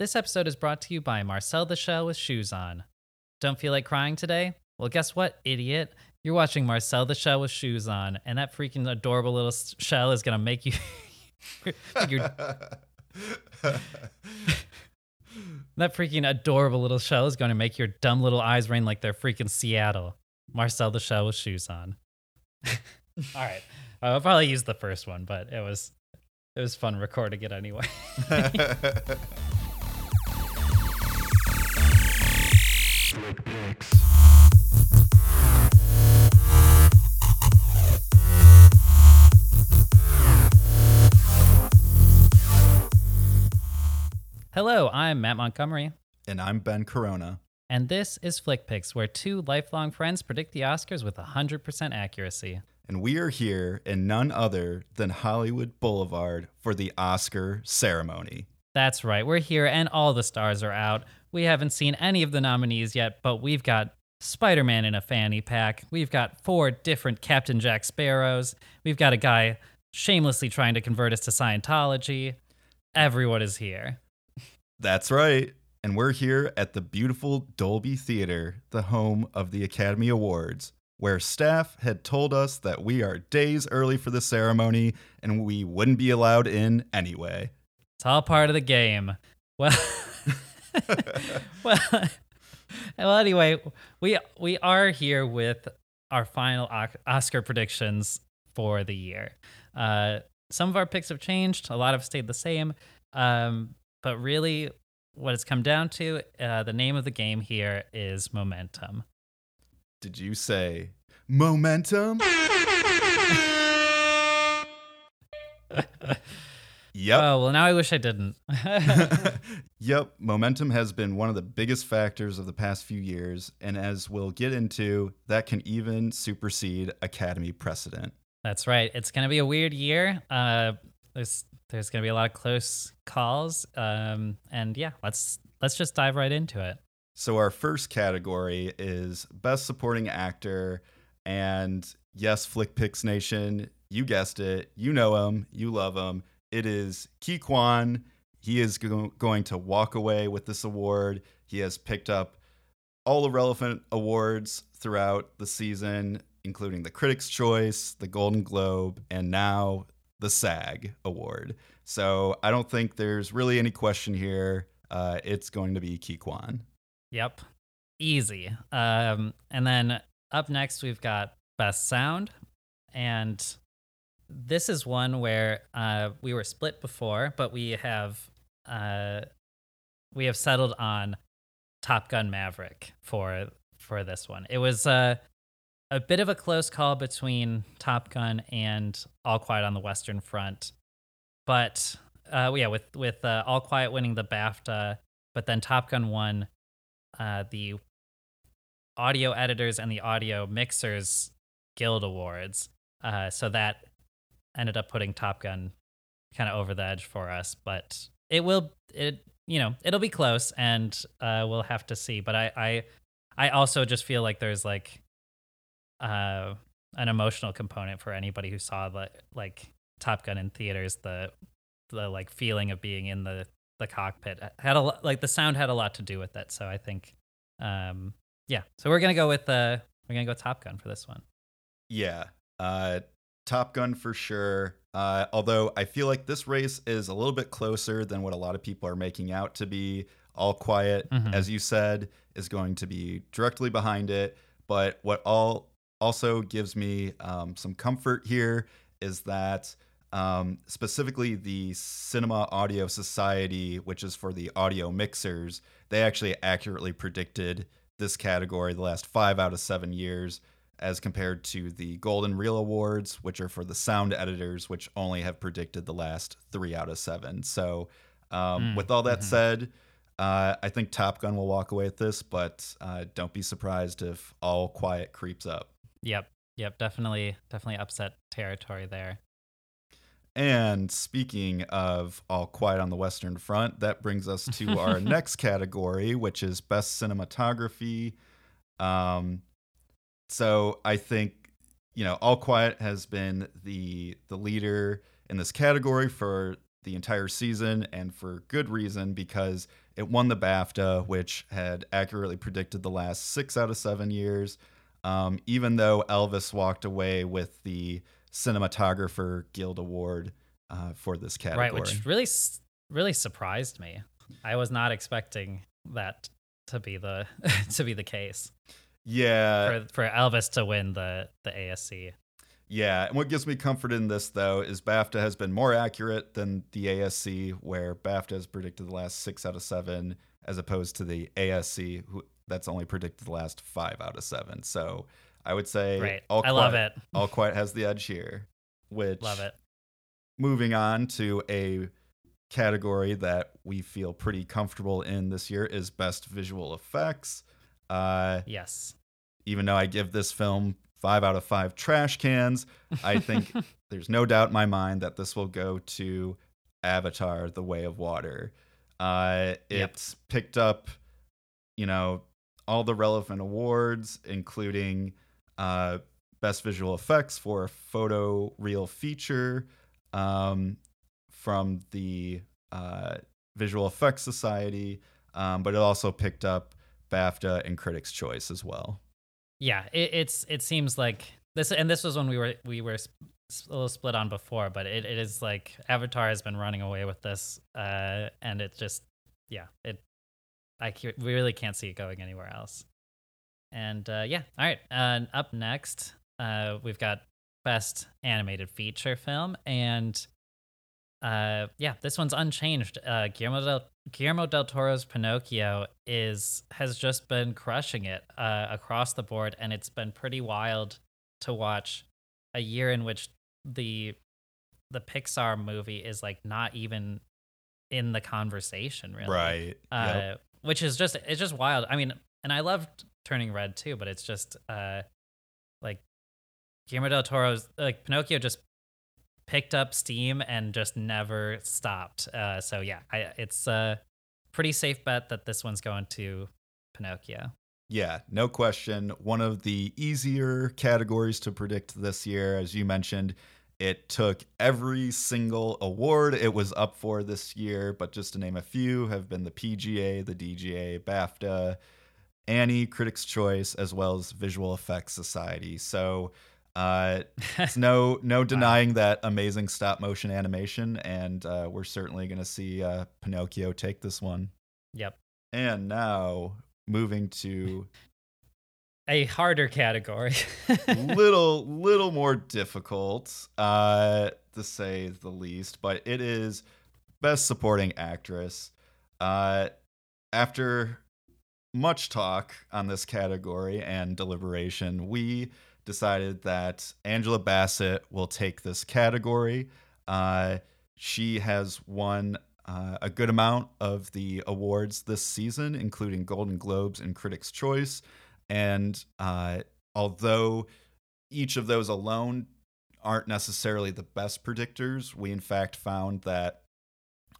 This episode is brought to you by Marcel the Shell with shoes on. Don't feel like crying today? Well, guess what, idiot? You're watching Marcel the Shell with shoes on, and that freaking adorable little shell is gonna make you. that freaking adorable little shell is gonna make your dumb little eyes rain like they're freaking Seattle. Marcel the Shell with shoes on. All right, I'll probably use the first one, but it was it was fun recording it anyway. Hello, I'm Matt Montgomery, and I'm Ben Corona. and this is Flick Picks, where two lifelong friends predict the Oscars with 100% accuracy. And we are here in none other than Hollywood Boulevard for the Oscar ceremony. That's right, we're here and all the stars are out. We haven't seen any of the nominees yet, but we've got Spider Man in a fanny pack. We've got four different Captain Jack Sparrows. We've got a guy shamelessly trying to convert us to Scientology. Everyone is here. That's right. And we're here at the beautiful Dolby Theater, the home of the Academy Awards, where staff had told us that we are days early for the ceremony and we wouldn't be allowed in anyway. It's all part of the game. Well, well, well. Anyway, we we are here with our final Oscar predictions for the year. Uh, some of our picks have changed. A lot have stayed the same. Um, but really, what it's come down to, uh, the name of the game here is momentum. Did you say momentum? Yep. Oh well, now I wish I didn't. yep, momentum has been one of the biggest factors of the past few years, and as we'll get into, that can even supersede Academy precedent. That's right. It's gonna be a weird year. Uh, there's there's gonna be a lot of close calls. Um, and yeah, let's let's just dive right into it. So, our first category is Best Supporting Actor, and yes, Flick Picks Nation, you guessed it, you know him, you love him. It is Ke Quan. He is go- going to walk away with this award. He has picked up all the relevant awards throughout the season, including the Critics' Choice, the Golden Globe, and now the SAG Award. So I don't think there's really any question here. Uh, it's going to be Ke Quan. Yep, easy. Um, and then up next we've got best sound, and this is one where uh, we were split before, but we have uh, we have settled on Top Gun Maverick for for this one. It was uh, a bit of a close call between Top Gun and All Quiet on the Western Front, but uh, yeah, with with uh, All Quiet winning the BAFTA, but then Top Gun won uh, the audio editors and the audio mixers guild awards. Uh, so that ended up putting Top Gun kind of over the edge for us, but it will it you know it'll be close and uh, we'll have to see. But I I I also just feel like there's like uh an emotional component for anybody who saw the like Top Gun in theaters the the like feeling of being in the the cockpit had a like the sound had a lot to do with it. So I think um yeah. So we're gonna go with uh we're gonna go Top Gun for this one. Yeah. Uh, Top Gun for sure. Uh, although I feel like this race is a little bit closer than what a lot of people are making out to be. All Quiet, Mhm. as you said, is going to be directly behind it. But what all also gives me um, some comfort here is that um, specifically the Cinema Audio Society, which is for the audio mixers, they actually accurately predicted this category the last five out of seven years as compared to the Golden Reel Awards, which are for the sound editors, which only have predicted the last three out of seven. So, um, Mm, with all that mhm. said, uh, I think Top Gun will walk away with this, but uh, don't be surprised if All Quiet creeps up. Yep. Yep, definitely definitely upset territory there. And speaking of All Quiet on the Western Front, that brings us to our next category, which is Best Cinematography. Um, so I think you know All Quiet has been the the leader in this category for the entire season, and for good reason because it won the BAFTA, which had accurately predicted the last six out of seven years. Um, even though Elvis walked away with the Cinematographer Guild Award uh, for this category. Right, which really, really surprised me. I was not expecting that to be the to be the case. Yeah, for, for Elvis to win the the ASC. Yeah, and what gives me comfort in this though is BAFTA has been more accurate than the ASC, where BAFTA has predicted the last six out of seven, as opposed to the ASC, who that's only predicted the last five out of seven. So I would say, right. All I love it. All Quiet has the edge here. Which love it. Moving on to a category that we feel pretty comfortable in this year is best visual effects. Uh, yes. Even though I give this film five out of five trash cans. I think there's no doubt in my mind that this will go to Avatar: The Way of Water. Uh, yep. It's picked up, you know, all the relevant awards, including uh, Best Visual Effects for a photo real feature um, from the uh, Visual Effects Society, um, but it also picked up BAFTA and Critics' Choice as well yeah, it, it's it seems like this, and this was when we were we were a little split on before, but it, it is like Avatar has been running away with this, uh, and it just yeah, it I we really can't see it going anywhere else. And uh, yeah, all right. Uh, up next, uh, we've got best animated feature film, and uh, yeah, this one's unchanged. Uh, Guillermo del Guillermo del Toro's Pinocchio is has just been crushing it uh, across the board, and it's been pretty wild to watch a year in which the the Pixar movie is like not even in the conversation, really. Right. Uh, yep. Which is just it's just wild. I mean, and I loved Turning Red too, but it's just uh, like Guillermo del Toro's like Pinocchio just picked up steam and just never stopped. Uh, so yeah, I, it's a pretty safe bet that this one's going to Pinocchio. Yeah, no question. One of the easier categories to predict this year, as you mentioned. It took every single award it was up for this year, but just to name a few, have been the PGA, the DGA, BAFTA, Annie, Critics' Choice, as well as Visual Effects Society. So uh, it's no no denying wow. that amazing stop motion animation, and uh, we're certainly going to see uh, Pinocchio take this one. Yep. And now moving to a harder category, little little more difficult uh, to say the least, but it is best supporting actress. Uh, after much talk on this category and deliberation, we decided that Angela Bassett will take this category. Uh, she has won uh, a good amount of the awards this season, including Golden Globes and Critics' Choice. And uh, although each of those alone aren't necessarily the best predictors, we in fact found that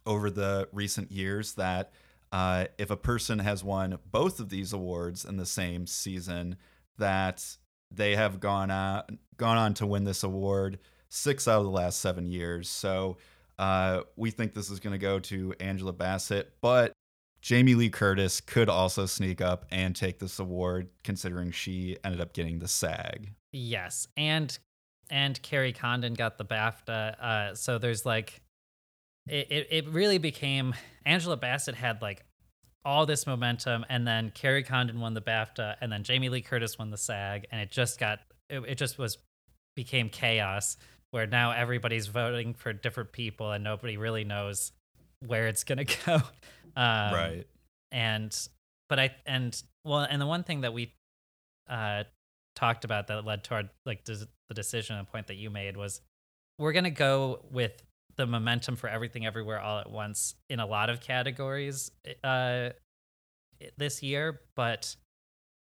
over the recent years that uh, if a person has won both of these awards in the same season, that they have gone on gone on to win this award six out of the last seven years. So uh, we think this is going to go to Angela Bassett, but Jamie Lee Curtis could also sneak up and take this award, considering she ended up getting the SAG. Yes, and and Kerry Condon got the BAFTA. Uh, so there's like, it, it it really became Angela Bassett had like all this momentum, and then Kerry Condon won the BAFTA, and then Jamie Lee Curtis won the SAG, and it just got it, it just was became chaos where now everybody's voting for different people and nobody really knows where it's gonna go. Um, right. And but I and well, and the one thing that we uh, talked about that led toward like des- the decision and point that you made was we're gonna go with the momentum for everything everywhere all at once in a lot of categories uh, this year, but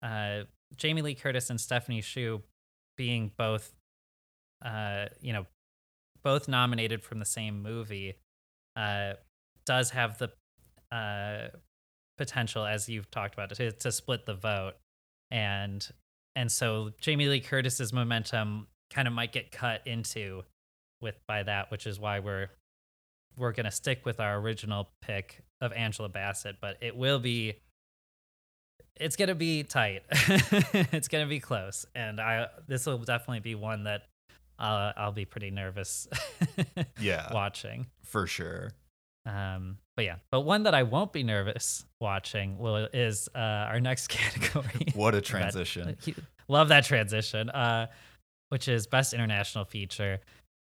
uh, Jamie Lee Curtis and Stephanie Hsu being both, uh, you know, both nominated from the same movie, uh, does have the uh, potential, as you've talked about, to, to split the vote, and and so Jamie Lee Curtis's momentum kind of might get cut into with by that, which is why we're we're gonna stick with our original pick of Angela Bassett, but it will be it's gonna be tight. it's gonna be close, and I this will definitely be one that uh, I'll be pretty nervous. yeah, watching for sure. Um, but yeah, but one that I won't be nervous watching will is uh, our next category. what a transition! Love that transition. Uh, which is best international feature,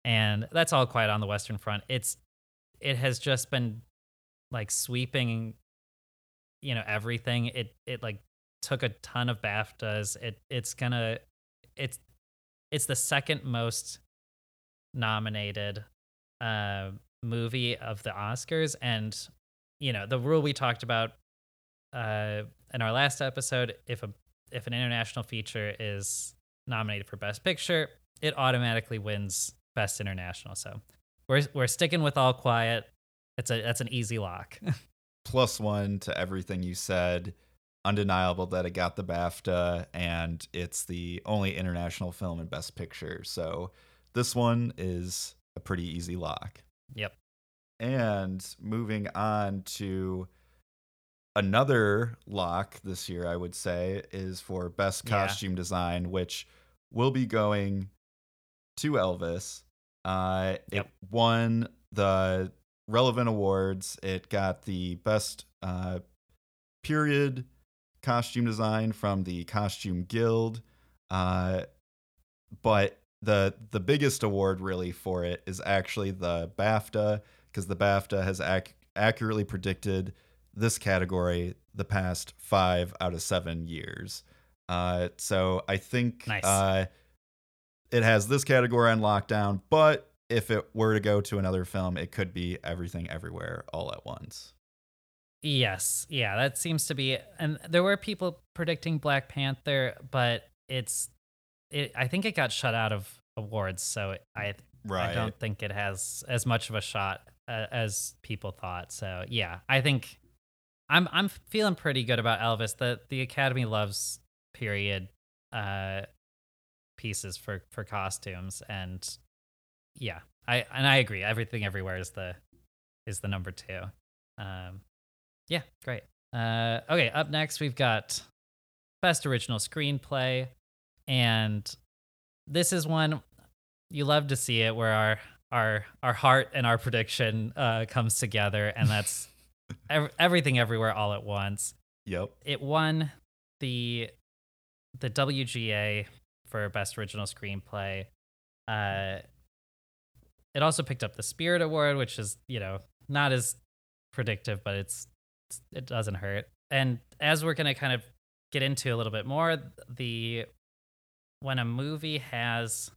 and that's all quiet on the Western Front. It's it has just been like sweeping you know everything. It it like took a ton of baftas. It it's gonna it's it's the second most nominated uh movie of the oscars. And you know the rule we talked about uh in our last episode if a if an international feature is nominated for best picture it automatically wins best international so we're we're sticking with all quiet it's a that's an easy lock plus one to everything you said. Undeniable that it got the BAFTA, and it's the only international film in Best Picture. So this one is a pretty easy lock. Yep. And moving on to another lock this year, I would say, is for Best Costume yeah. Design, which will be going to Elvis. Uh, yep. It won the relevant awards. It got the best uh, period costume design from the Costume Guild, uh, but the the biggest award really for it is actually the BAFTA because the BAFTA has ac- accurately predicted this category the past five out of seven years. Uh, so I think nice. uh, it has this category on lockdown, but if it were to go to another film, it could be everything everywhere all at once. Yes. Yeah, that seems to be and there were people predicting Black Panther, but it's it I think it got shut out of awards, so I right. I don't think it has as much of a shot uh, as people thought. So, yeah, I think I'm I'm feeling pretty good about Elvis. The the Academy loves period uh pieces for for costumes and yeah, I and I agree. Everything everywhere is the is the number two. Um, yeah, great. Uh, okay, up next we've got best original screenplay, and this is one you love to see it where our our our heart and our prediction uh, comes together, and that's ev- everything everywhere all at once. Yep. It won the the WGA for best original screenplay. Uh, it also picked up the Spirit Award, which is, you know, not as predictive, but it's it doesn't hurt. And as we're going to kind of get into a little bit more, the when a movie has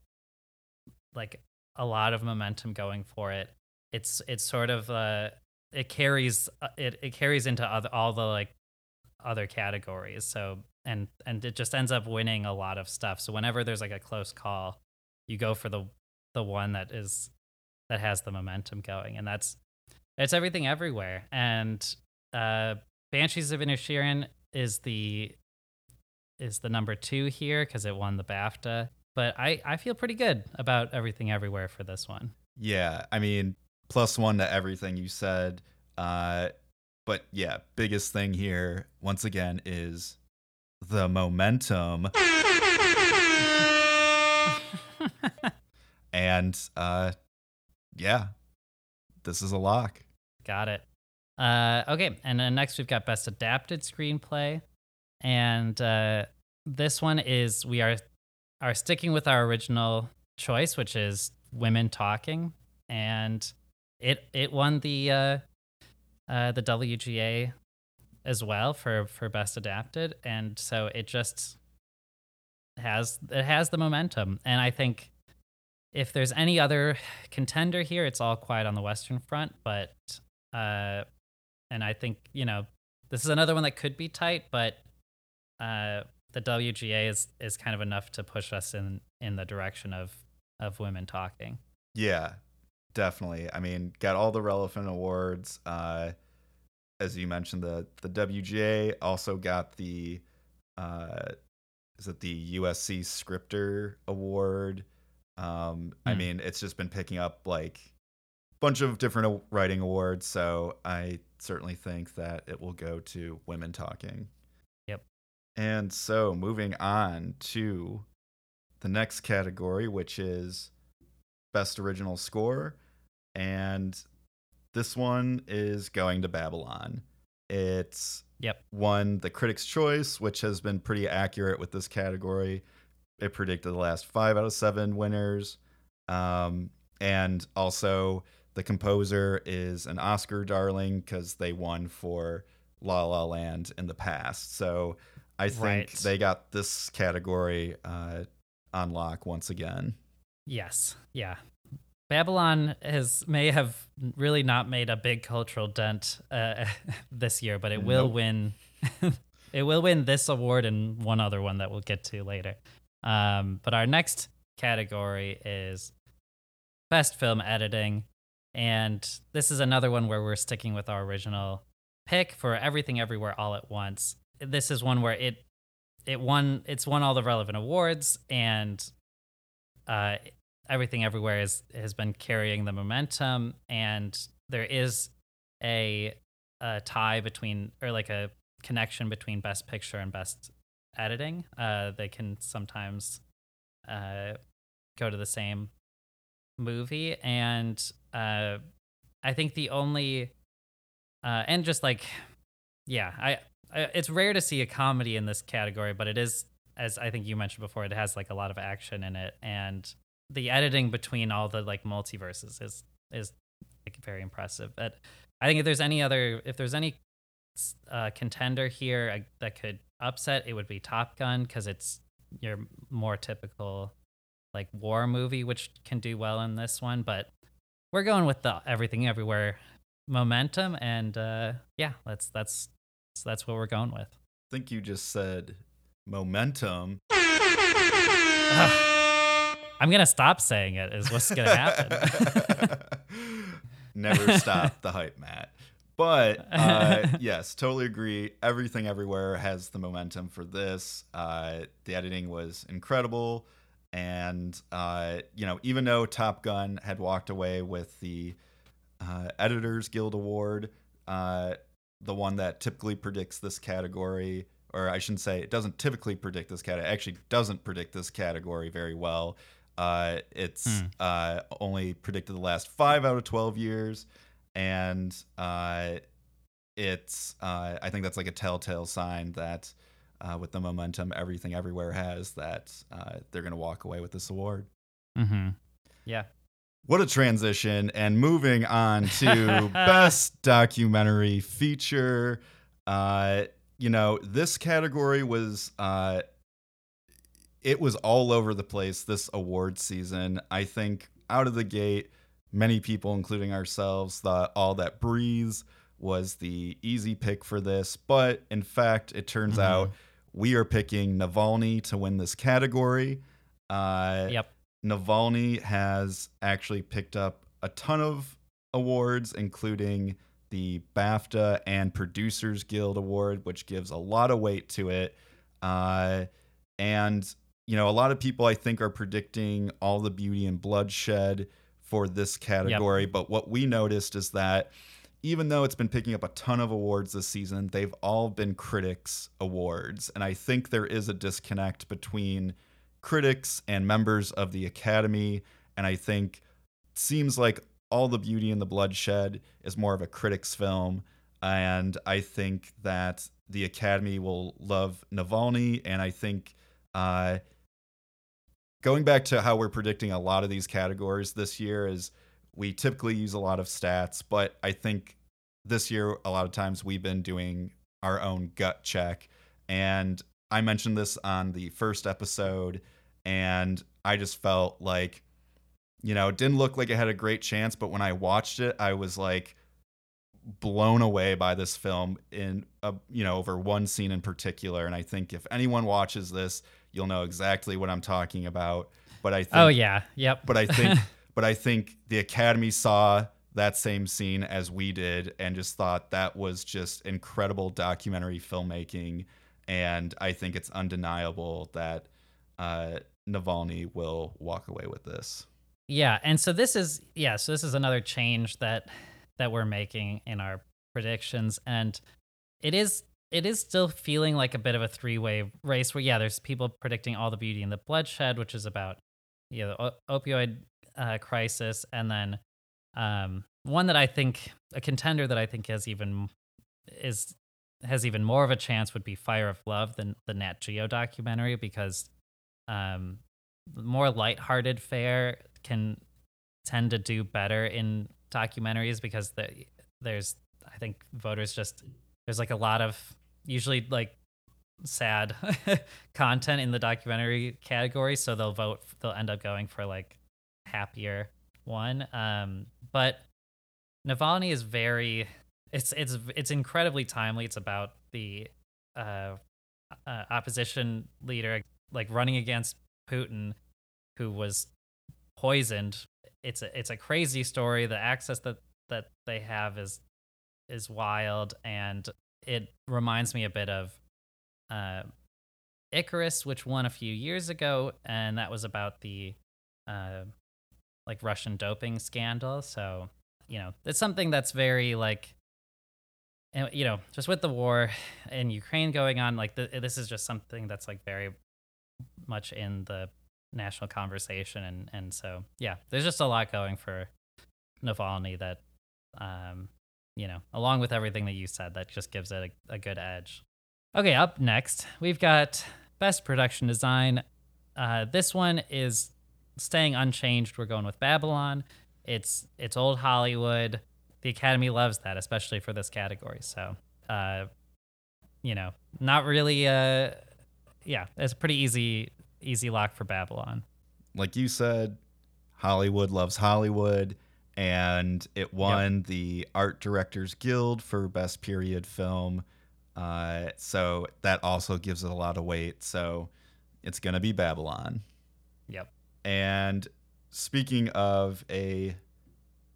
like a lot of momentum going for it, it's it's sort of uh it carries uh, it it carries into other all the like other categories. So and and it just ends up winning a lot of stuff. So whenever there's like a close call, you go for the the one that is that has the momentum going, and that's it's everything everywhere. And uh, Banshees of Inisherin is the is the number two here because it won the BAFTA. But I I feel pretty good about everything everywhere for this one. Yeah, I mean plus one to everything you said. Uh, but yeah, biggest thing here once again is the momentum. and uh, yeah, this is a lock. Got it. Uh, okay, and then next we've got best adapted screenplay, and uh, this one is we are are sticking with our original choice, which is women talking, and it it won the uh, uh, the WGA as well for for best adapted, and so it just has it has the momentum, and I think if there's any other contender here, it's all quiet on the Western Front. But uh, and I think you know this is another one that could be tight, but uh, the WGA is is kind of enough to push us in in the direction of of women talking. Yeah, definitely. I mean, got all the relevant awards. Uh, as you mentioned, the the WGA also got the uh, is it the USC Scripter Award? Um, I hmm. mean, it's just been picking up like a bunch of different writing awards. So I certainly think that it will go to Women Talking. Yep. And so moving on to the next category, which is Best Original Score. And this one is going to Babylon. It's Yep. won the Critics' Choice, which has been pretty accurate with this category. It predicted the last five out of seven winners. Um, and also, the composer is an Oscar darling because they won for La La Land in the past. So I think Right. they got this category uh, on lock once again. Yes. Yeah. Babylon has may have really not made a big cultural dent uh, this year, but it will Nope. win. it will win this award and one other one that we'll get to later. Um, but our next category is best film editing, and this is another one where we're sticking with our original pick for everything everywhere all at once. This is one where it it won it's won all the relevant awards and uh, everything everywhere is has been carrying the momentum and there is a, a tie between or like a connection between best picture and best editing. Uh, they can sometimes uh, go to the same movie and uh, i think the only uh, and just like yeah I, I it's rare to see a comedy in this category but it is as i think you mentioned before it has like a lot of action in it and the editing between all the like multiverses is is like very impressive but i think if there's any other if there's any uh, contender here uh, that could upset it would be top gun because it's your more typical like war movie which can do well in this one but we're going with the everything everywhere momentum and uh yeah that's that's so that's what we're going with I think you just said momentum. i'm gonna stop saying it is what's gonna happen Never stop the hype, Matt. But uh, yes, totally agree. Everything Everywhere has the momentum for this. Uh, the editing was incredible. And, uh, you know, even though Top Gun had walked away with the uh, Editors Guild Award, uh, the one that typically predicts this category, or I shouldn't say it doesn't typically predict this category, actually doesn't predict this category very well. Uh, it's Hmm. uh, only predicted the last five out of 12 years. And uh, it's, uh, I think that's like a telltale sign that uh, with the momentum everything everywhere has, that uh, they're going to walk away with this award. mm-hmm. yeah What a transition. And moving on to best documentary feature. Uh, you know, this category was uh it was all over the place this award season. I think out of the gate, many people, including ourselves, thought All That Breathes was the easy pick for this. But in fact, it turns Mhm. out we are picking Navalny to win this category. Uh, yep Navalny has actually picked up a ton of awards, including the BAFTA and Producers Guild Award, which gives a lot of weight to it. Uh, and, you know, a lot of people I think are predicting all the beauty and bloodshed for this category. But what we noticed is that even though it's been picking up a ton of awards this season, they've all been critics' awards. And I think there is a disconnect between critics and members of the academy and i think it seems like all the beauty and the bloodshed is more of a critics film and i think that the academy will love navalny and i think uh, going back to how we're predicting a lot of these categories this year is we typically use a lot of stats but i think this year a lot of times we've been doing our own gut check and I mentioned this on the first episode, and I just felt like, you know, it didn't look like it had a great chance, but when I watched it, I was like blown away by this film in a, you know over one scene in particular. And I think if anyone watches this, you'll know exactly what I'm talking about. But I think, oh yeah. Yep. but I think, but I think the Academy saw that same scene as we did and just thought that was just incredible documentary filmmaking. And I think it's undeniable that uh, Navalny will walk away with this. Yeah, and so this is yeah, so this is another change that that we're making in our predictions. And it is it is still feeling like a bit of a three-way race where yeah, there's people predicting all the beauty and the bloodshed, which is about you know, the o- opioid uh, crisis. And then um one that I think a contender that I think has even is has even more of a chance would be Fire of Love than the Nat Geo documentary because um more lighthearted fare can tend to do better in documentaries because the, there's I think voters just there's like a lot of usually like sad content in the documentary category so they'll vote they'll end up going for like happier one um but Navalny is very it's it's it's incredibly timely it's about the uh, uh opposition leader like running against Putin who was poisoned. It's a it's a crazy story. The access that that they have is is wild, and it reminds me a bit of uh, Icarus, which won a few years ago, and that was about the uh, like Russian doping scandal. So you know, it's something that's very like and you know just with the war in ukraine going on like the, this is just something that's like very much in the national conversation and and so yeah there's just a lot going for navalny that um you know along with everything that you said that just gives it a, a good edge. Okay up next we've got best production design. Uh this one is staying unchanged. We're going with babylon. It's it's old hollywood. The academy loves that especially for this category. So uh you know not really uh yeah it's a pretty easy easy lock for babylon. Like you said, Hollywood loves Hollywood, and it won the Art Directors Guild for Best Period Film. Uh, so that also gives it a lot of weight. So it's going to be Babylon. yep And speaking of a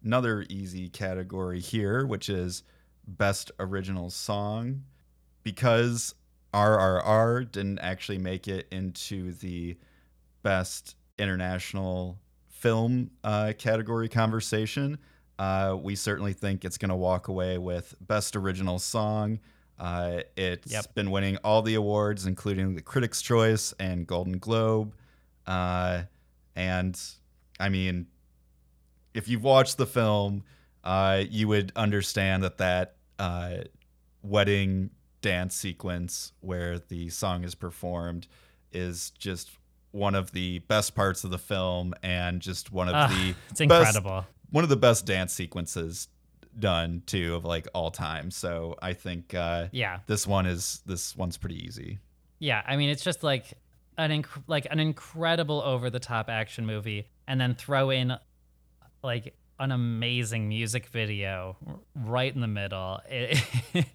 another easy category here, which is best original song, because RRR didn't actually make it into the best international film uh, category conversation. Uh, we certainly think it's going to walk away with best original song. Uh, it's Yep. been winning all the awards, including the Critics' Choice and Golden Globe. Uh, and I mean, if you've watched the film, uh, you would understand that that uh, wedding dance sequence where the song is performed is just one of the best parts of the film and just one of Ah, the it's best- one of the best dance sequences done too of like all time. So I think uh, yeah this one is this one's pretty easy. Yeah, I mean it's just like an inc- like an incredible over the top action movie and then throw in like an amazing music video right in the middle. It,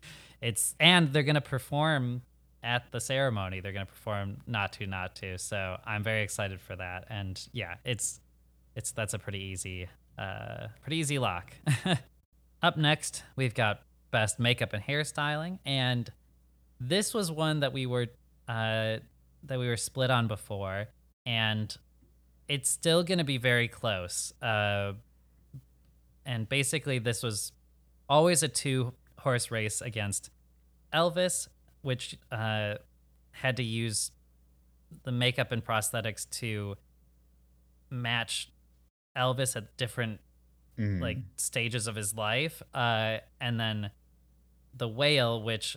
it's and they're going to perform at the ceremony. They're going to perform not to not to. So I'm very excited for that and yeah, it's it's that's a pretty easy uh pretty easy lock. Up next, we've got best makeup and hairstyling and this was one that we were uh, that we were split on before, and it's still going to be very close. Uh, and basically, this was always a two horse race against Elvis, which uh, had to use the makeup and prosthetics to match Elvis at different Mhm. like stages of his life uh and then the whale which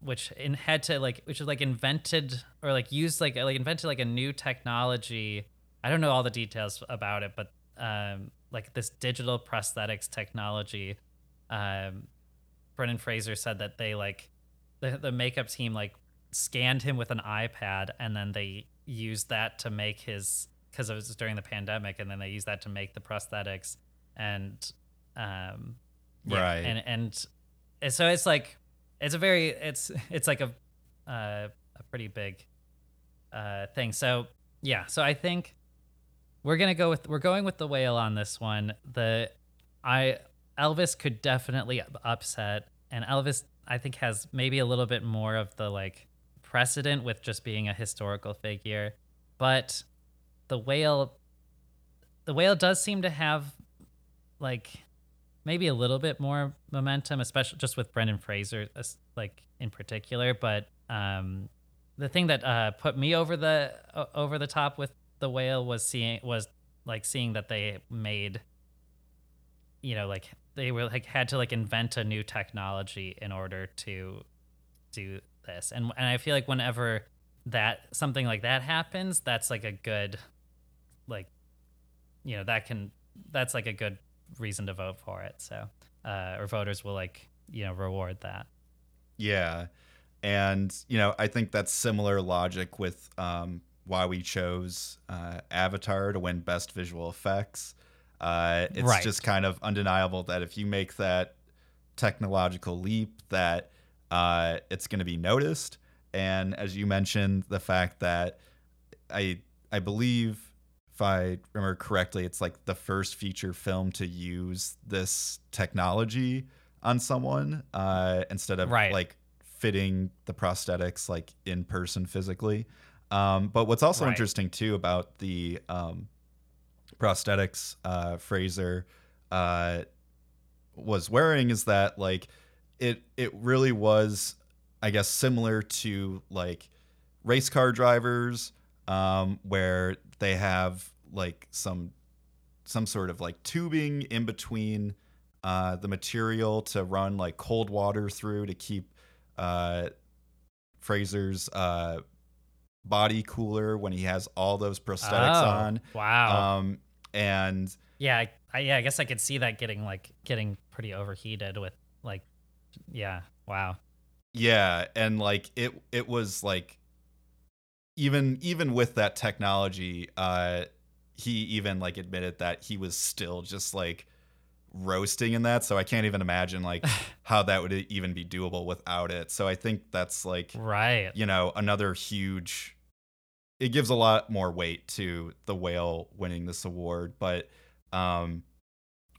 which in had to like which was like invented or like used like like invented like a new technology i don't know all the details about it but um like this digital prosthetics technology um brendan fraser said that they like the, the makeup team like scanned him with an ipad and then they used that to make his because it was during the pandemic and then they used that to make the prosthetics and um yeah, Right. and and and so it's like it's a very it's it's like a uh, a pretty big uh thing so yeah so i think we're gonna go with we're going with the whale on this one the i elvis could definitely upset and elvis i think has maybe a little bit more of the like precedent with just being a historical figure but the whale the whale does seem to have like maybe a little bit more momentum, especially just with Brendan Fraser, like in particular. But um, the thing that uh, put me over the uh, over the top with the whale was seeing was like seeing that they made, you know, like they were like had to like invent a new technology in order to do this, and and I feel like whenever that something like that happens, that's like a good, like, you know, that can that's like a good reason to vote for it. So, uh, or voters will like you know reward that. Yeah, and you know I think that's similar logic with um, why we chose uh, Avatar to win Best Visual Effects. Uh, it's right. just kind of undeniable that if you make that technological leap, that uh, it's going to be noticed. And as you mentioned, the fact that I I believe if I remember correctly, it's like the first feature film to use this technology on someone uh, instead of right. like fitting the prosthetics like in person physically. Um, but what's also right. interesting too about the um, prosthetics uh, Fraser uh, was wearing is that like it it really was, I guess, similar to like race car drivers um, where they have like some some sort of like tubing in between uh, the material to run like cold water through to keep uh, Fraser's uh, body cooler when he has all those prosthetics oh, on. Wow. Um, and yeah, I, yeah, I guess I could see that getting like getting pretty overheated with like, yeah, wow. Yeah, and like it, it was like even even with that technology, uh, he even like admitted that he was still just like roasting in that so i can't even imagine like how that would even be doable without it so i think that's like right you know another huge it gives a lot more weight to the whale winning this award but um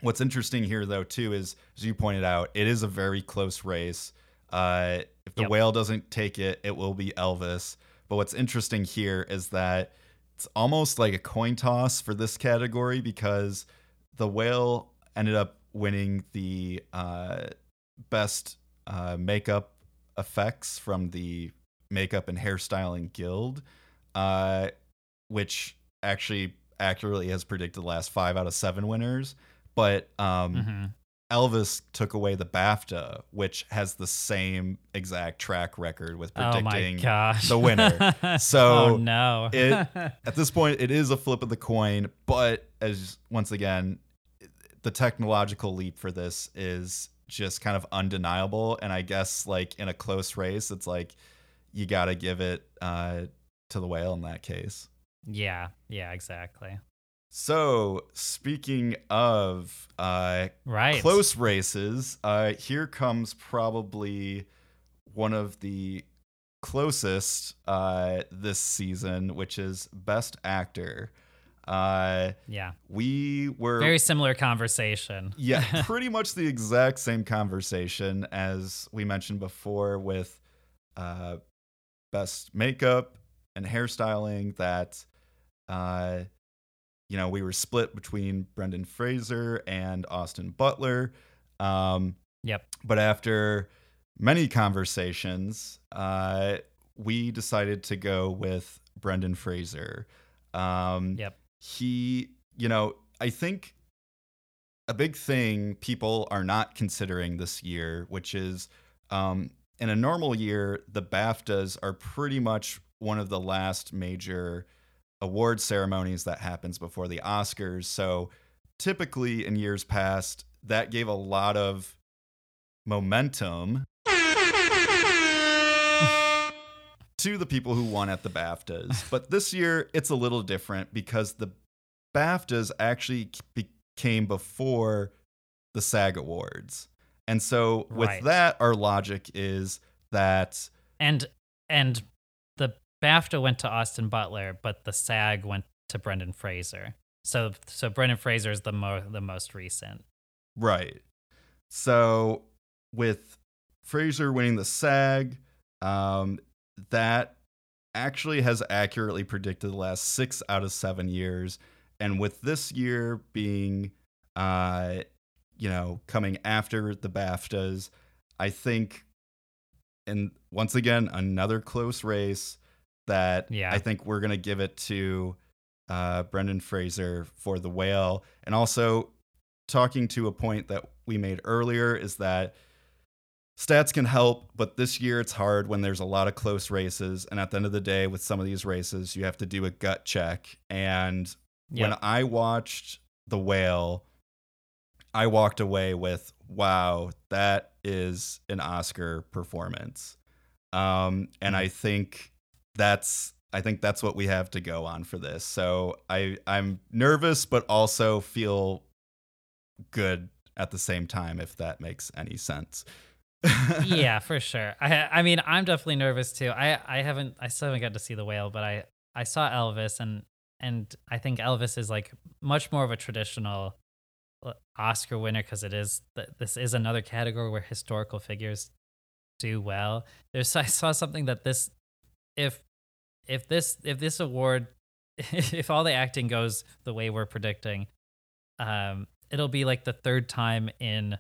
what's interesting here though too is as you pointed out it is a very close race. Uh if the yep. whale doesn't take it it will be elvis. But what's interesting here is that it's almost like a coin toss for this category because the whale ended up winning the uh, best uh, makeup effects from the makeup and hairstyling guild uh, which actually accurately has predicted the last five out of seven winners but um, mm-hmm. Elvis took away the BAFTA, which has the same exact track record with oh predicting oh the winner. So oh no. it, at this point, it is a flip of the coin, but as once again, the technological leap for this is just kind of undeniable. And I guess like in a close race, it's like you got to give it uh, to the whale in that case. Yeah, yeah, exactly. So, speaking of uh, right. close races, uh, here comes probably one of the closest uh, this season, which is Best Actor. Uh, yeah. We were. Very similar conversation. yeah, pretty much the exact same conversation as we mentioned before with uh, Best Makeup and Hairstyling that. Uh, you know, we were split between Brendan Fraser and Austin Butler. Um, yep. But after many conversations, uh, we decided to go with Brendan Fraser. Um, yep. He, you know, I think a big thing people are not considering this year, which is um, in a normal year, the BAFTAs are pretty much one of the last major award ceremonies that happens before the Oscars. So typically in years past, that gave a lot of momentum to the people who won at the BAFTAs. But this year, it's a little different because the BAFTAs actually became before the SAG Awards. And so with right. that, our logic is that and and the BAFTA went to Austin Butler, but the SAG went to Brendan Fraser. So so Brendan Fraser is the mo- the most recent. Right. So with Fraser winning the SAG, um, that actually has accurately predicted the last six out of seven years. and with this year being, uh, you know, coming after the BAFTAs, I think, and once again, another close race that Yeah. I think we're gonna give it to uh, Brendan Fraser for the whale, and also talking to a point that we made earlier is that stats can help, but this year it's hard when there's a lot of close races. And at the end of the day, with some of these races, you have to do a gut check. And when I watched The Whale, I walked away with, wow, that is an Oscar performance. Um, and I think that's I think that's what we have to go on for this. So I I'm nervous, but also feel good at the same time, if that makes any sense. yeah, for sure. I I mean, I'm definitely nervous too. I I haven't I still haven't got to see the whale, but I I saw Elvis and and I think Elvis is like much more of a traditional Oscar winner because it is this is another category where historical figures do well. There's I saw something that this if if this if this award if all the acting goes the way we're predicting, um, it'll be like the third time in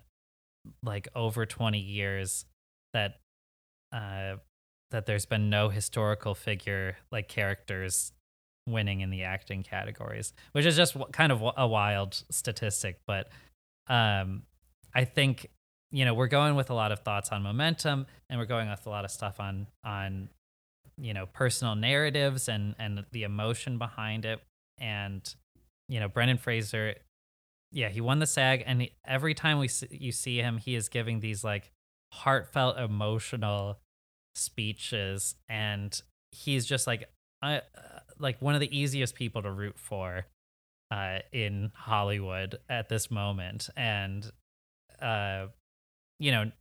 like over 20 years that uh that there's been no historical figure like characters winning in the acting categories which is just kind of a wild statistic but um i think you know we're going with a lot of thoughts on momentum and we're going with a lot of stuff on on you know personal narratives and and the emotion behind it. And you know brendan fraser yeah, he won the SAG, and he, every time we see, you see him, he is giving these like heartfelt, emotional speeches, and he's just like, I, uh, like one of the easiest people to root for, uh, in Hollywood at this moment, and, uh, you know,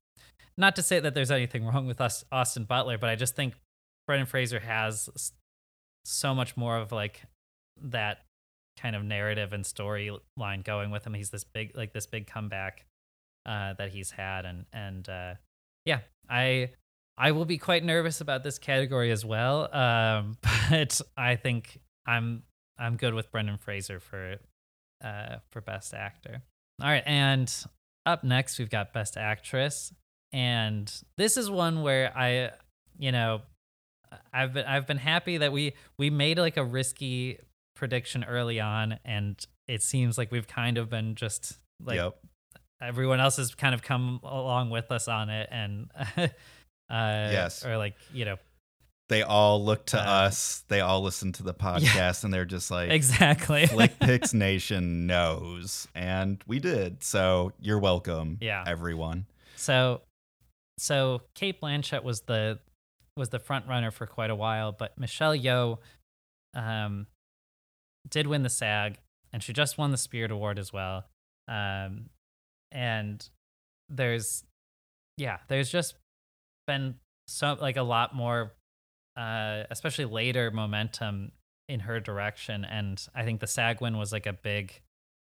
not to say that there's anything wrong with us, Austin Butler, but I just think Brendan Fraser has so much more of like that kind of narrative and storyline going with him. He's this big, like this big comeback uh, that he's had, and and uh, yeah, I I will be quite nervous about this category as well. Um, but I think I'm I'm good with Brendan Fraser for uh, for best actor. All right, and up next we've got best actress, and this is one where I, you know, I've been I've been happy that we we made like a risky prediction early on, and it seems like we've kind of been just like yep. everyone else has kind of come along with us on it, and uh, Yes. or like you know They all look to Uh, us. They all listen to the podcast, and they're just like, exactly Flick Picks Nation knows, and we did. So you're welcome, Yeah. everyone. So, so Cate Blanchett was the was the front runner for quite a while, but Michelle Yeoh, um, did win the SAG, and she just won the Spirit Award as well. Um, and there's, yeah, there's just been so like a lot more, uh, especially later momentum in her direction, and I think the SAG win was like a big,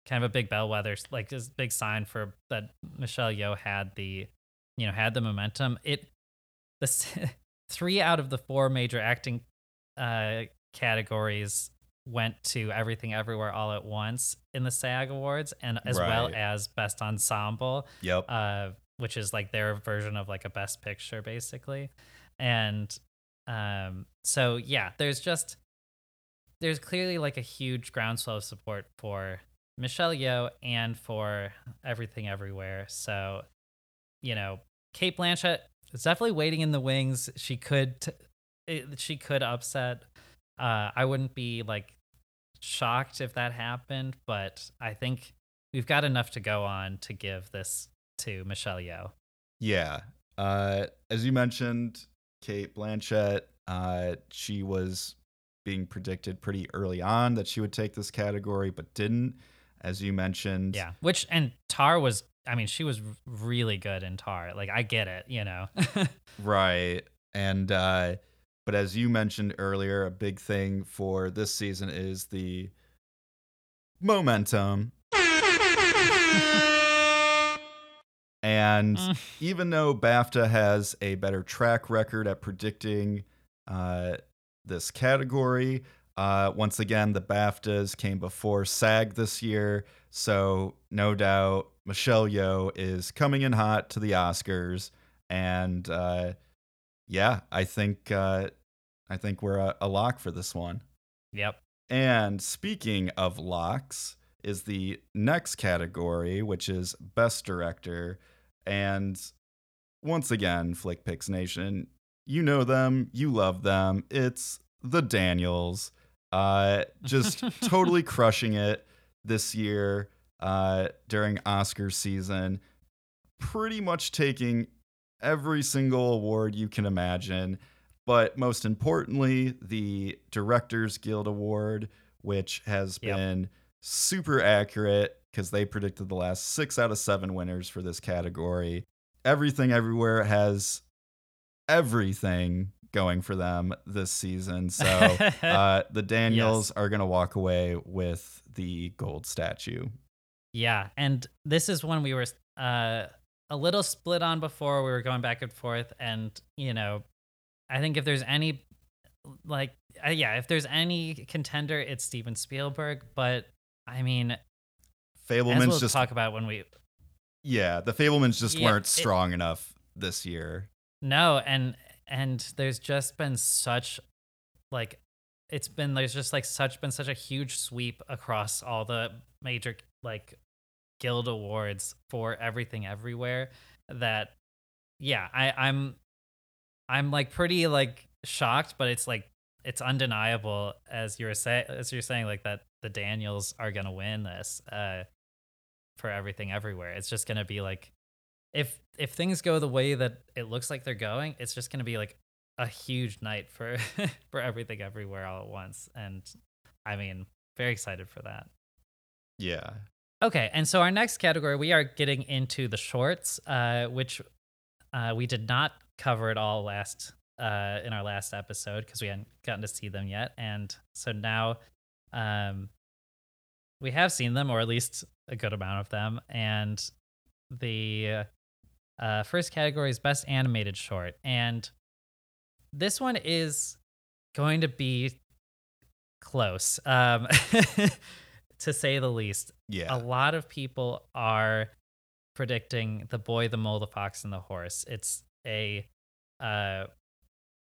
kind of a big bellwether, like this big sign for that Michelle Yeoh had the, you know, had the momentum. It, the three out of the four major acting, uh, categories went to Everything Everywhere All at Once in the SAG Awards, and as well as Best Ensemble Yep. uh, which is like their version of like a best picture basically. And um so yeah there's just there's clearly like a huge groundswell of support for michelle yeoh and for everything everywhere. So you know cate blanchett is definitely waiting in the wings. She could t- it, she could upset. Uh i wouldn't be like shocked if that happened but i think we've got enough to go on to give this to Michelle Yeoh. Yeah. Uh, as you mentioned, Cate Blanchett, uh, she was being predicted pretty early on that she would take this category, but didn't. As you mentioned, Yeah, which and Tár was. I mean, she was really good in Tár. Like, I get it, you know. right. And uh, but as you mentioned earlier, a big thing for this season is the momentum. and Mm. even though BAFTA has a better track record at predicting uh, this category, Uh, once again, the BAFTAs came before SAG this year, so no doubt Michelle Yeoh is coming in hot to the Oscars, and uh, yeah, I think uh, I think we're a, a lock for this one. Yep. And speaking of locks, is the next category, which is Best Director. And once again, FlickPix Nation, you know them, you love them. It's the Daniels, uh, just totally crushing it this year uh, during Oscar season. Pretty much taking every single award you can imagine. But most importantly, the Directors Guild Award, which has Yep. been super accurate because they predicted the last six out of seven winners for this category. Everything Everywhere has everything going for them this season. So uh, the Daniels are going to walk away with the gold statue. Yeah, and this is one we were uh, a little split on before. We were going back and forth, and you know, I think if there's any, like, uh, yeah, if there's any contender, it's Steven Spielberg. But I mean, as Fabelman's we'll just talk about when we yeah, the Fabelmans just Yeah, weren't it- strong enough this year. no, and and there's just been such like it's been there's just like such been such a huge sweep across all the major like guild awards for everything everywhere that yeah i i'm i'm like pretty like shocked but it's like it's undeniable as you're saying as you're saying like that the daniels are gonna win this uh for everything everywhere. It's just gonna be like if if things go the way that it looks like they're going it's just gonna be like a huge night for for everything everywhere all at once. And i mean very excited for that. Yeah. Okay, and so our next category, we are getting into the shorts, uh, which uh, we did not cover at all last uh, in our last episode because we hadn't gotten to see them yet, and so now um, we have seen them, or at least a good amount of them. And the uh, first category is best animated short, and this one is going to be close, um, to say the least Yeah. a lot of people are predicting the boy the mole the fox and the horse it's a uh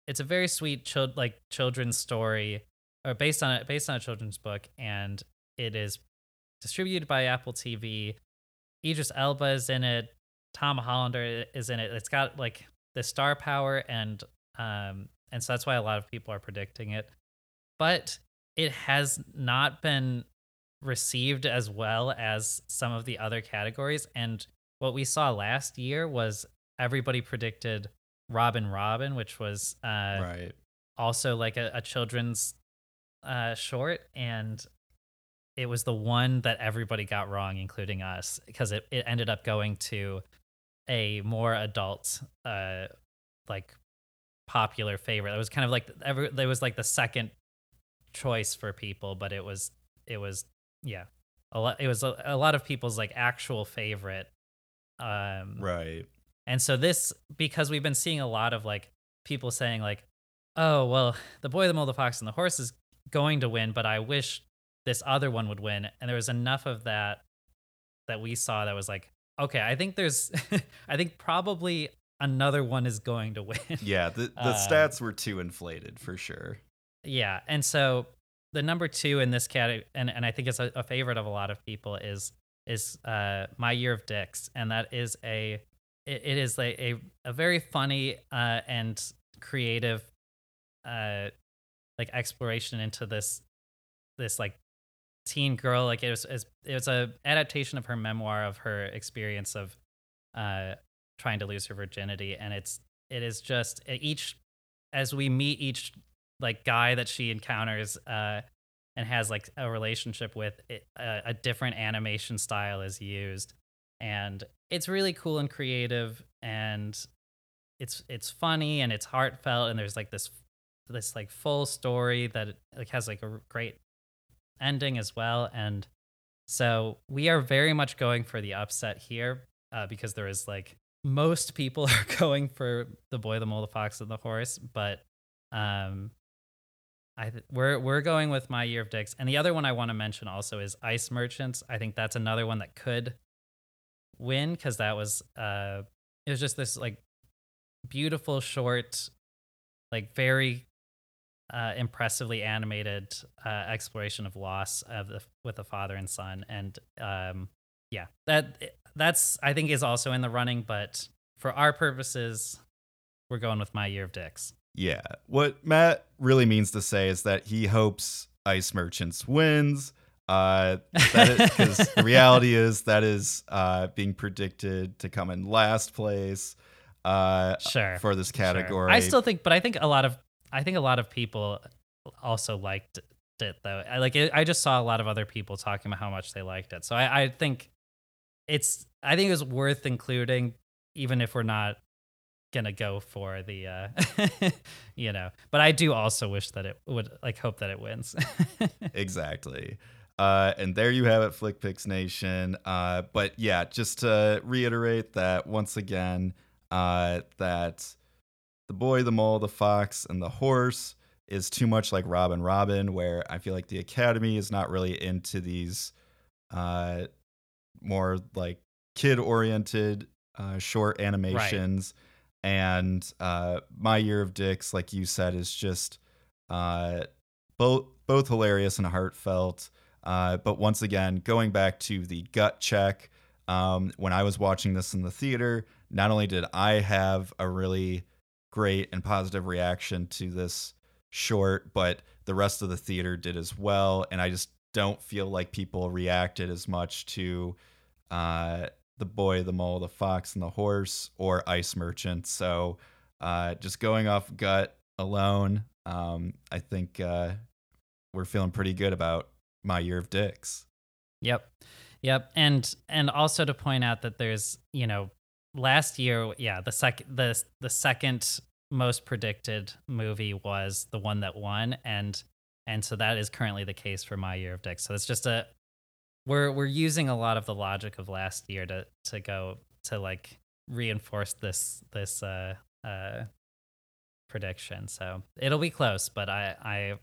it's a very sweet child like children's story or based on based on a children's book and it is distributed by apple tv idris elba is in it tom hollander is in it it's got like the star power and um and so that's why a lot of people are predicting it but it has not been received as well as some of the other categories. And what we saw last year was everybody predicted Robin Robin, which was uh, right. also like a, a children's uh, short. And it was the one that everybody got wrong, including us, because it, it ended up going to a more adult, uh, like popular favorite. It was kind of like every, it was like the second choice for people, but it was it was yeah a lot it was a, a lot of people's like actual favorite um Right. and so this because we've been seeing a lot of like people saying like oh well the boy the mole the fox and the horse is going to win but i wish this other one would win and there was enough of that that we saw that was like okay i think there's i think probably another one is going to win Yeah. The, the Uh, stats were too inflated for sure. Yeah, and so the number two in this category, and, and I think it's a, a favorite of a lot of people is is uh, My Year of Dicks, and that is a it, it is a, a a very funny uh, and creative uh, like exploration into this this like teen girl. Like it was it was a adaptation of her memoir of her experience of uh trying to lose her virginity. And it's it is just each as we meet each like guy that she encounters uh and has like a relationship with it, uh, a different animation style is used. And it's really cool and creative and it's it's funny and it's heartfelt and there's like this this like full story that like has like a great ending as well and so we are very much going for the upset here uh, because there is like most people are going for the boy the mole the fox and the horse but um I th- we're we're going with my year of dicks, and the other one I want to mention also is Ice Merchants. I think that's another one that could win because that was uh it was just this like beautiful short, like very uh, impressively animated uh, exploration of loss of the, with a father and son, and um yeah that that's I think is also in the running, but for our purposes, we're going with my year of dicks. Yeah. What Matt really means to say is that he hopes Ice Merchants wins. Uh, because the reality is that is uh, being predicted to come in last place. Uh, sure. For this category, sure. I still think, but I think a lot of I think a lot of people also liked it though. I like it, I just saw a lot of other people talking about how much they liked it. So I, I think it's I think it was worth including, even if we're not gonna go for the uh you know but i do also wish that it would like hope that it wins exactly uh and there you have it flickpix nation uh but yeah just to reiterate that once again uh that the boy the mole the fox and the horse is too much like robin robin where i feel like the academy is not really into these uh more like kid oriented uh short animations right and uh, my year of dicks, like you said, is just uh, both both hilarious and heartfelt. Uh, but once again, going back to the gut check, um, when I was watching this in the theater, not only did I have a really great and positive reaction to this short, but the rest of the theater did as well. And I just don't feel like people reacted as much to uh, the boy, the mole, the fox, and the horse, or ice merchant. So uh, just going off gut alone, um, I think uh, we're feeling pretty good about my year of dicks. Yep, yep, and and also to point out that there's you know last year, yeah, the second the the second most predicted movie was the one that won, and and so that is currently the case for my year of dicks. So it's just a we're we're using a lot of the logic of last year to to go to like reinforce this this uh uh prediction. So it'll be close, but I I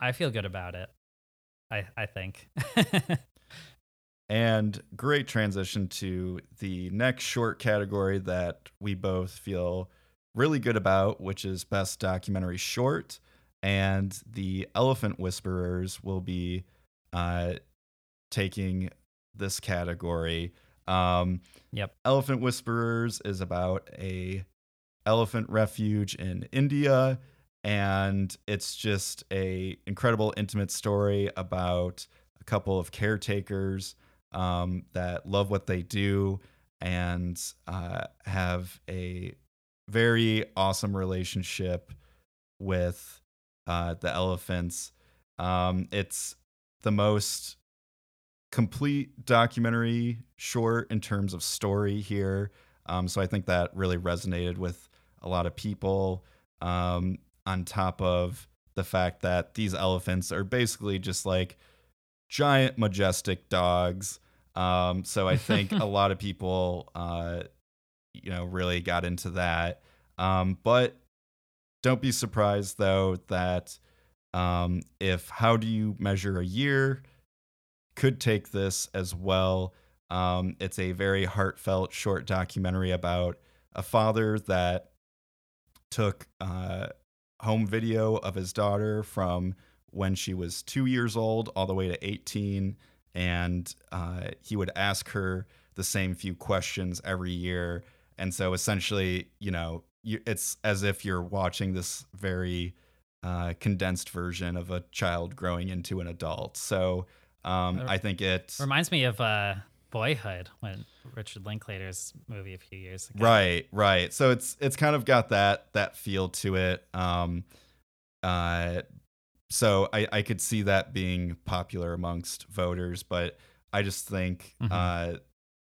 I feel good about it. I I think. and great transition to the next short category that we both feel really good about, which is best documentary short. And the Elephant Whisperers will be uh, taking this category. Um, yep. Elephant Whisperers is about a elephant refuge in India, and it's just a incredible intimate story about a couple of caretakers um, that love what they do and uh, have a very awesome relationship with uh, the elephants. Um, it's the most complete documentary short in terms of story here. Um, so I think that really resonated with a lot of people. Um, on top of the fact that these elephants are basically just like giant, majestic dogs. Um, so I think a lot of people, uh, you know, really got into that. Um, but don't be surprised though that um, if how do you measure a year could take this as well. Um, it's a very heartfelt short documentary about a father that took uh, home video of his daughter from when she was two years old all the way to 18. And uh, he would ask her the same few questions every year. And so essentially, you know, you, it's as if you're watching this very uh, condensed version of a child growing into an adult. So um, I think it reminds me of uh, Boyhood, when Richard Linklater's movie a few years ago. Right, right. So it's it's kind of got that that feel to it. Um, uh, so I I could see that being popular amongst voters, but I just think mm-hmm. uh,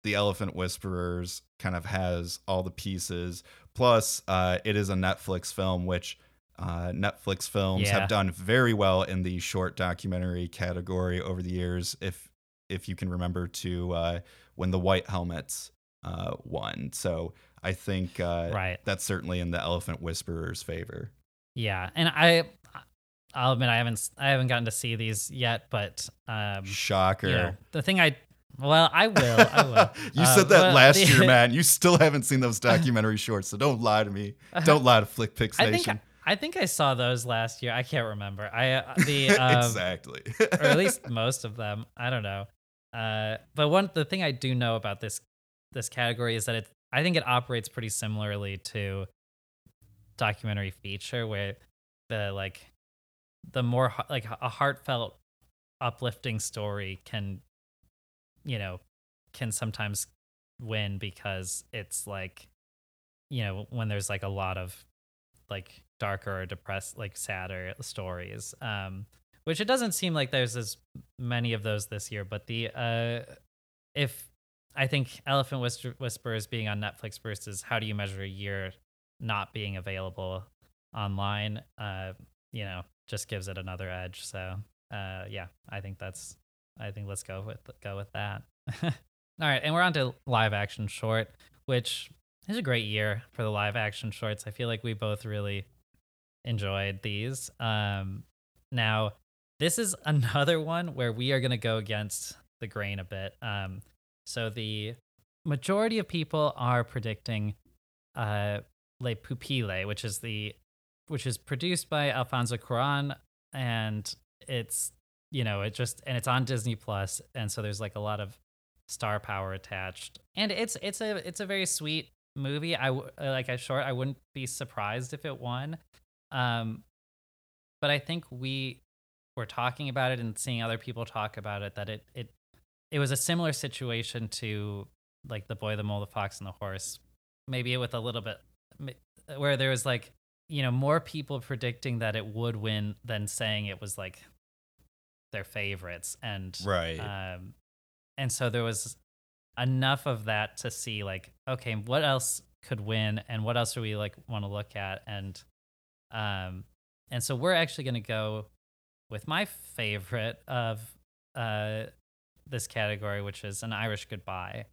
the Elephant Whisperers kind of has all the pieces. Plus, uh, it is a Netflix film, which uh, Netflix films yeah. have done very well in the short documentary category over the years. If if you can remember to uh, when the White Helmets uh, won, so I think uh, right. that's certainly in the Elephant Whisperer's favor. Yeah, and I I'll admit I haven't I haven't gotten to see these yet, but um, Shocker. you know, the thing I well I will I will. you Uh, said that but last the- year, man. You still haven't seen those documentary shorts, so don't lie to me. Don't lie to FlickPix I Nation. think I think I saw those last year. I can't remember. I uh, the um, exactly. or at least most of them. I don't know. Uh, but one the thing I do know about this this category is that it I think it operates pretty similarly to documentary feature, where the like the more like a heartfelt, uplifting story can, you know, can sometimes win because it's like, you know, when there's like a lot of like darker or depressed, like sadder stories. Um, which it doesn't seem like there's as many of those this year. But the uh, if I think Elephant Whisper- Whisperers being on Netflix versus How Do You Measure a Year not being available online, uh, you know, just gives it another edge. So uh, yeah, I think that's I think let's go with go with that. All right, and we're on to live action short, which is a great year for the live action shorts. I feel like we both really enjoyed these. Um, now, this is another one where we are going to go against the grain a bit. Um, so the majority of people are predicting uh, Le Pupille, which is the which is produced by Alfonso Cuarón, and it's you know it just and it's on Disney Plus, and so there's like a lot of star power attached, and it's it's a it's a very sweet movie. I like a short. I wouldn't be surprised if it won. Um, but I think we were talking about it and seeing other people talk about it that it it it was a similar situation to like the boy, the mole, the fox, and the horse. Maybe with a little bit where there was like you know more people predicting that it would win than saying it was like their favorites and right. um, and so there was enough of that to see like, okay, what else could win and what else do we like want to look at? And um, and so we're actually gonna go with my favorite of uh this category, which is an Irish goodbye.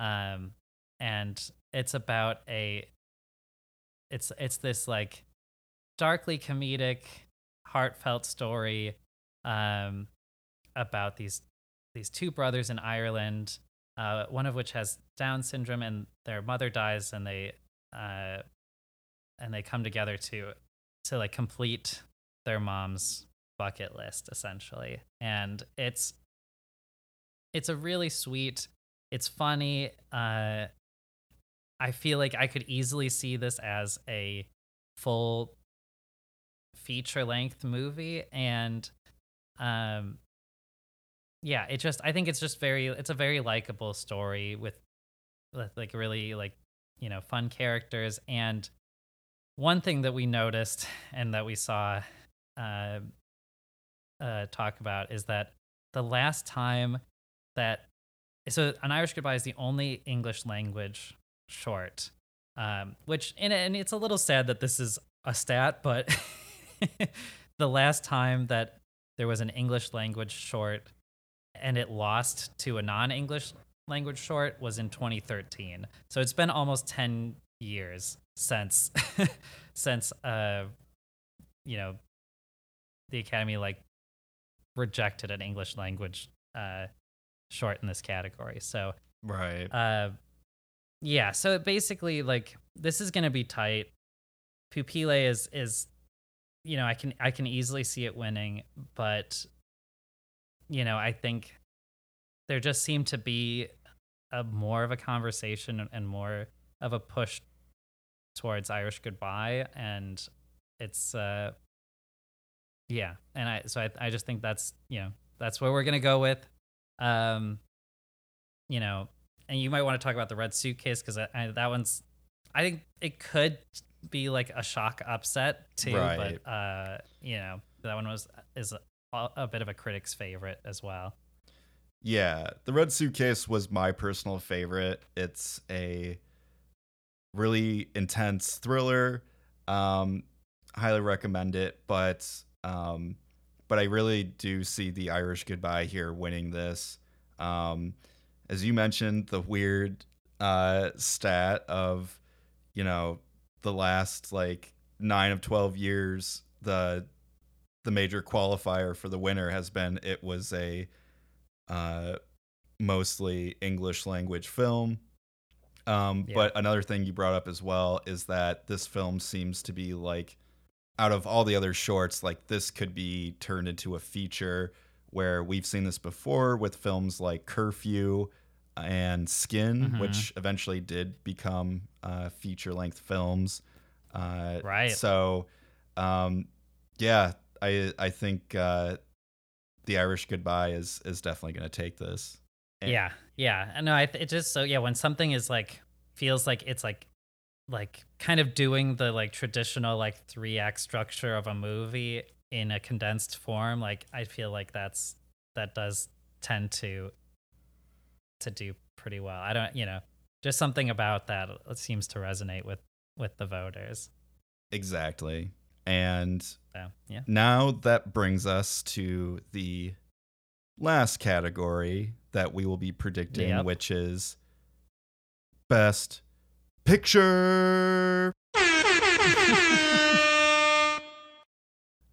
Um, and it's about a it's it's this like darkly comedic, heartfelt story um about these these two brothers in Ireland, uh, one of which has Down syndrome, and their mother dies, and they uh, and they come together to to like complete their mom's bucket list essentially, and it's it's a really sweet. It's funny. Uh, I feel like I could easily see this as a full feature length movie, and um yeah it just i think it's just very it's a very likable story with, with like really like you know fun characters. And one thing that we noticed and that we saw uh, uh, talk about is that the last time that so an irish goodbye is the only english language short um, which and, and it's a little sad that this is a stat but the last time that there was an english language short and it lost to a non-English language short was in 2013. So it's been almost 10 years since since uh you know the academy like rejected an English language uh short in this category. So right. uh yeah, so it basically like this is to be tight. Pupille is is you know, I can I can easily see it winning, but you know, I think there just seemed to be a more of a conversation and- and more of a push towards Irish goodbye and it's uh yeah, and I so I I just think that's, you know, that's where we're going to go with um you know, and you might want to talk about the red suitcase cuz that one's I think it could be like a shock upset too, Right. but uh you know, that one was is a, a bit of a critic's favorite as well. Yeah, the red suitcase was my personal favorite. It's a really intense thriller. Um, highly recommend it, but um, but I really do see the Irish Goodbye here winning this. Um, as you mentioned, the weird uh, stat of you know the last like nine of twelve years, the the major qualifier for the winner has been it was a uh, mostly English language film. Um, Yeah. But another thing you brought up as well is that this film seems to be like, out of all the other shorts, like this could be turned into a feature where we've seen this before with films like Curfew and Skin, Mhm. which eventually did become uh, feature length films. Uh, Right. So, um, yeah, I I think uh, the Irish Goodbye is is definitely going to take this. And- Yeah, yeah. I know. I th- it just so yeah. When something is like feels like it's like like kind of doing the like traditional like three act structure of a movie in a condensed form, like I feel like that's that does tend to to do pretty well. I don't, you know, just something about that seems to resonate with with the voters. Exactly. And So yeah, now that brings us to the last category that we will be predicting, Yep. which is best picture.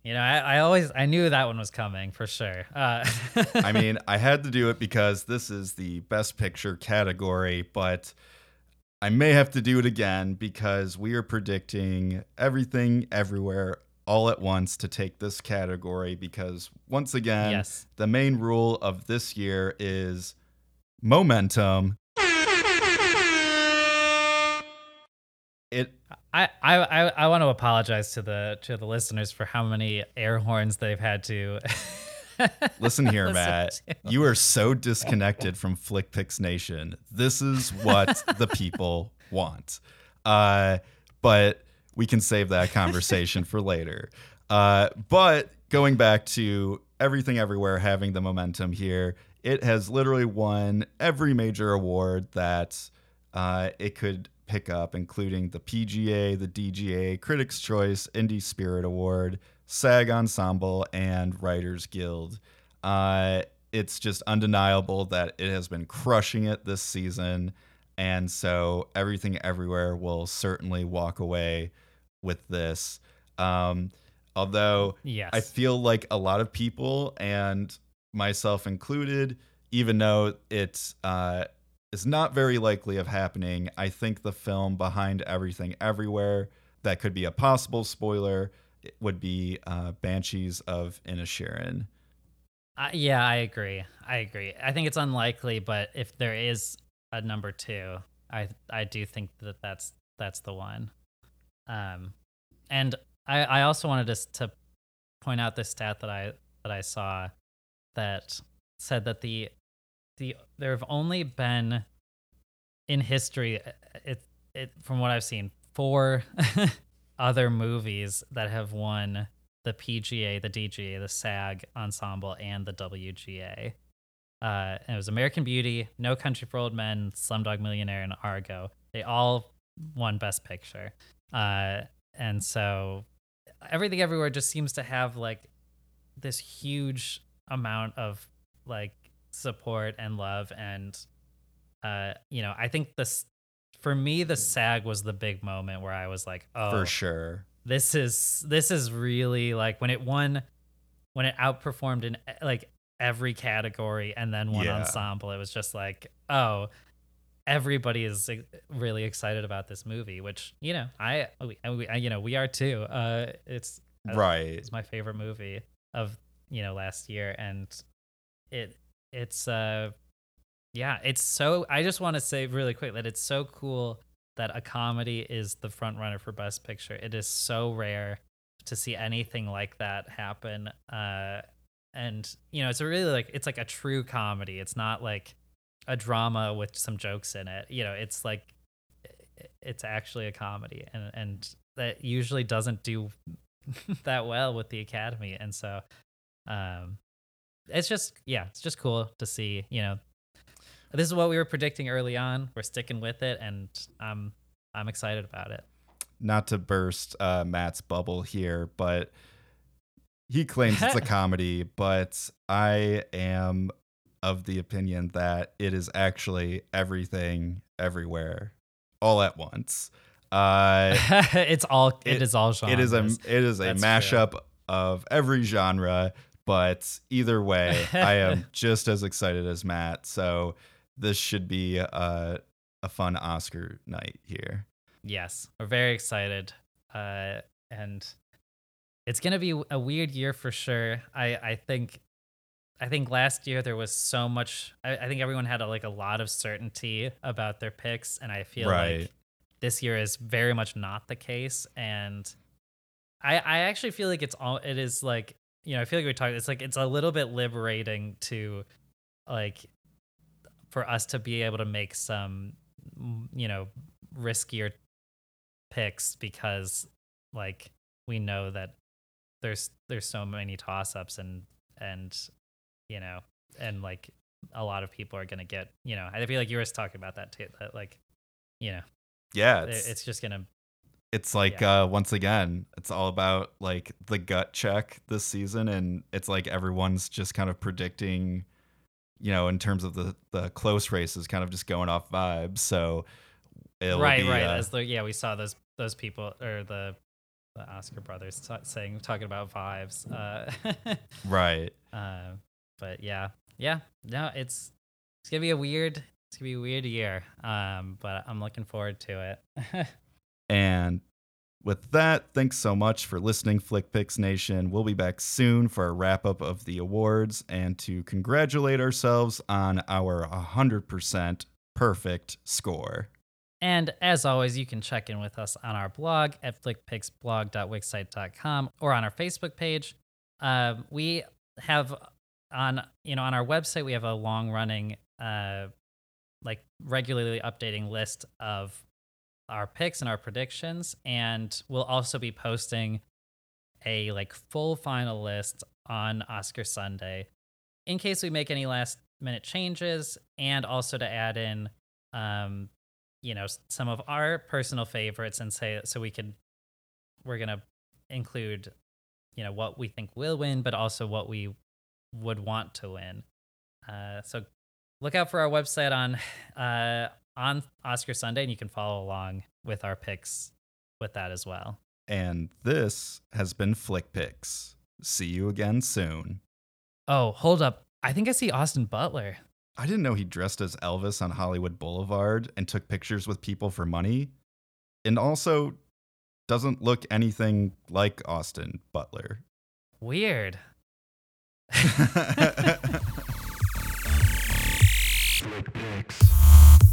you know, I, I always I knew that one was coming for sure. Uh, I mean, I had to do it because this is the best picture category, but I may have to do it again because we are predicting everything everywhere all at once to take this category because once again, yes. the main rule of this year is momentum. I, I, I, want to apologize to the to the listeners for how many air horns they've had to listen here, listen Matt. to. You are so disconnected from FlickPix Nation. This is what the people want. Uh, but we can save that conversation for later. Uh, but going back to everything everywhere having the momentum here, it has literally won every major award that uh, it could pick up, including the PGA, the DGA, Critics' Choice, Indie Spirit Award, SAG Ensemble, and Writers Guild. Uh, it's just undeniable that it has been crushing it this season. And so everything everywhere will certainly walk away with this. Um, although yes. I feel like a lot of people, and myself included, even though it's uh, is not very likely of happening, I think the film behind everything everywhere that could be a possible spoiler would be uh, Banshees of Inisherin. Uh, yeah, I agree. I agree. I think it's unlikely, but if there is a number two, I I do think that that's that's the one. Um, and I I also wanted to to point out this stat that I that I saw that said that the the there have only been in history uh, it it from what I've seen four other movies that have won the PGA, the DGA, the SAG ensemble, and the WGA. Uh, and it was American Beauty, No Country for Old Men, Slumdog Millionaire, and Argo. They all won Best Picture. Uh, and so everything everywhere just seems to have like this huge amount of like support and love and uh you know i think this for me the sag was the big moment where i was like oh For sure. this is this is really like when it won when it outperformed in like every category and then one Yeah. ensemble it was just like oh everybody is really excited about this movie which you know i, we, we I- you know we are too uh it's uh, Right. it's my favorite movie of you know last year and it it's uh yeah it's so i just want to say really quick that it's so cool that a comedy is the front runner for best picture. It is so rare to see anything like that happen uh and you know it's a really like it's like a true comedy. It's not like a drama with some jokes in it. You know it's like it's actually a comedy and and that usually doesn't do that well with the academy and so um it's just yeah it's just cool to see you know this is what we were predicting early on we're sticking with it and i'm i'm excited about it Not to burst uh, Matt's bubble here, but he claims it's a comedy, but I am of the opinion that it is actually everything everywhere all at once. Uh, it's all It- it is all genres. it is a it is a That's true. mashup of every genre. But either way, I am just as excited as Matt. So this should be a, a fun Oscar night here. Yes, we're very excited. Uh, and it's gonna be a weird year for sure. I I think I think last year there was so much. I, I think everyone had a, like a lot of certainty about their picks, and I feel Right. like this year is very much not the case. And I I actually feel like it's all it is like you know I feel like we talked. It's like it's a little bit liberating to like for us to be able to make some mm, you know riskier picks because like we know that there's there's so many toss ups and and you know and like a lot of people are gonna get you know I feel like you were talking about that too that like you know Yeah, it's it's just gonna it's like uh once again, it's all about like the gut check this season and it's like everyone's just kind of predicting you know, in terms of the the close races kind of just going off vibes. So it'll right be, right uh, as the yeah we saw those those people or the the Oscar brothers ta- saying talking about vibes uh right. Uh, but yeah, yeah, no, it's it's gonna be a weird, it's gonna be a weird year. Um, but I'm looking forward to it. And with that, thanks so much for listening, FlickPix Nation. We'll be back soon for a wrap up of the awards and to congratulate ourselves on our 100% perfect score. and as always, you can check in with us on our blog at flickpixblog.wixsite.com or on our Facebook page. Um, we have on you know on our website we have a long running uh like regularly updating list of our picks and our predictions and we'll also be posting a like full final list on Oscar Sunday in case we make any last minute changes and also to add in um you know some of our personal favorites and say so we could we're going to include you know what we think will win but also what we would want to win. Uh so look out for our website on uh on Oscar Sunday and you can follow along with our picks with that as well. And this has been FlickPix. See you again soon. Oh, hold up. I think I see Austin Butler. I didn't know he dressed as Elvis on Hollywood Boulevard and took pictures with people for money. And also doesn't look anything like Austin Butler. Weird. FlickPix.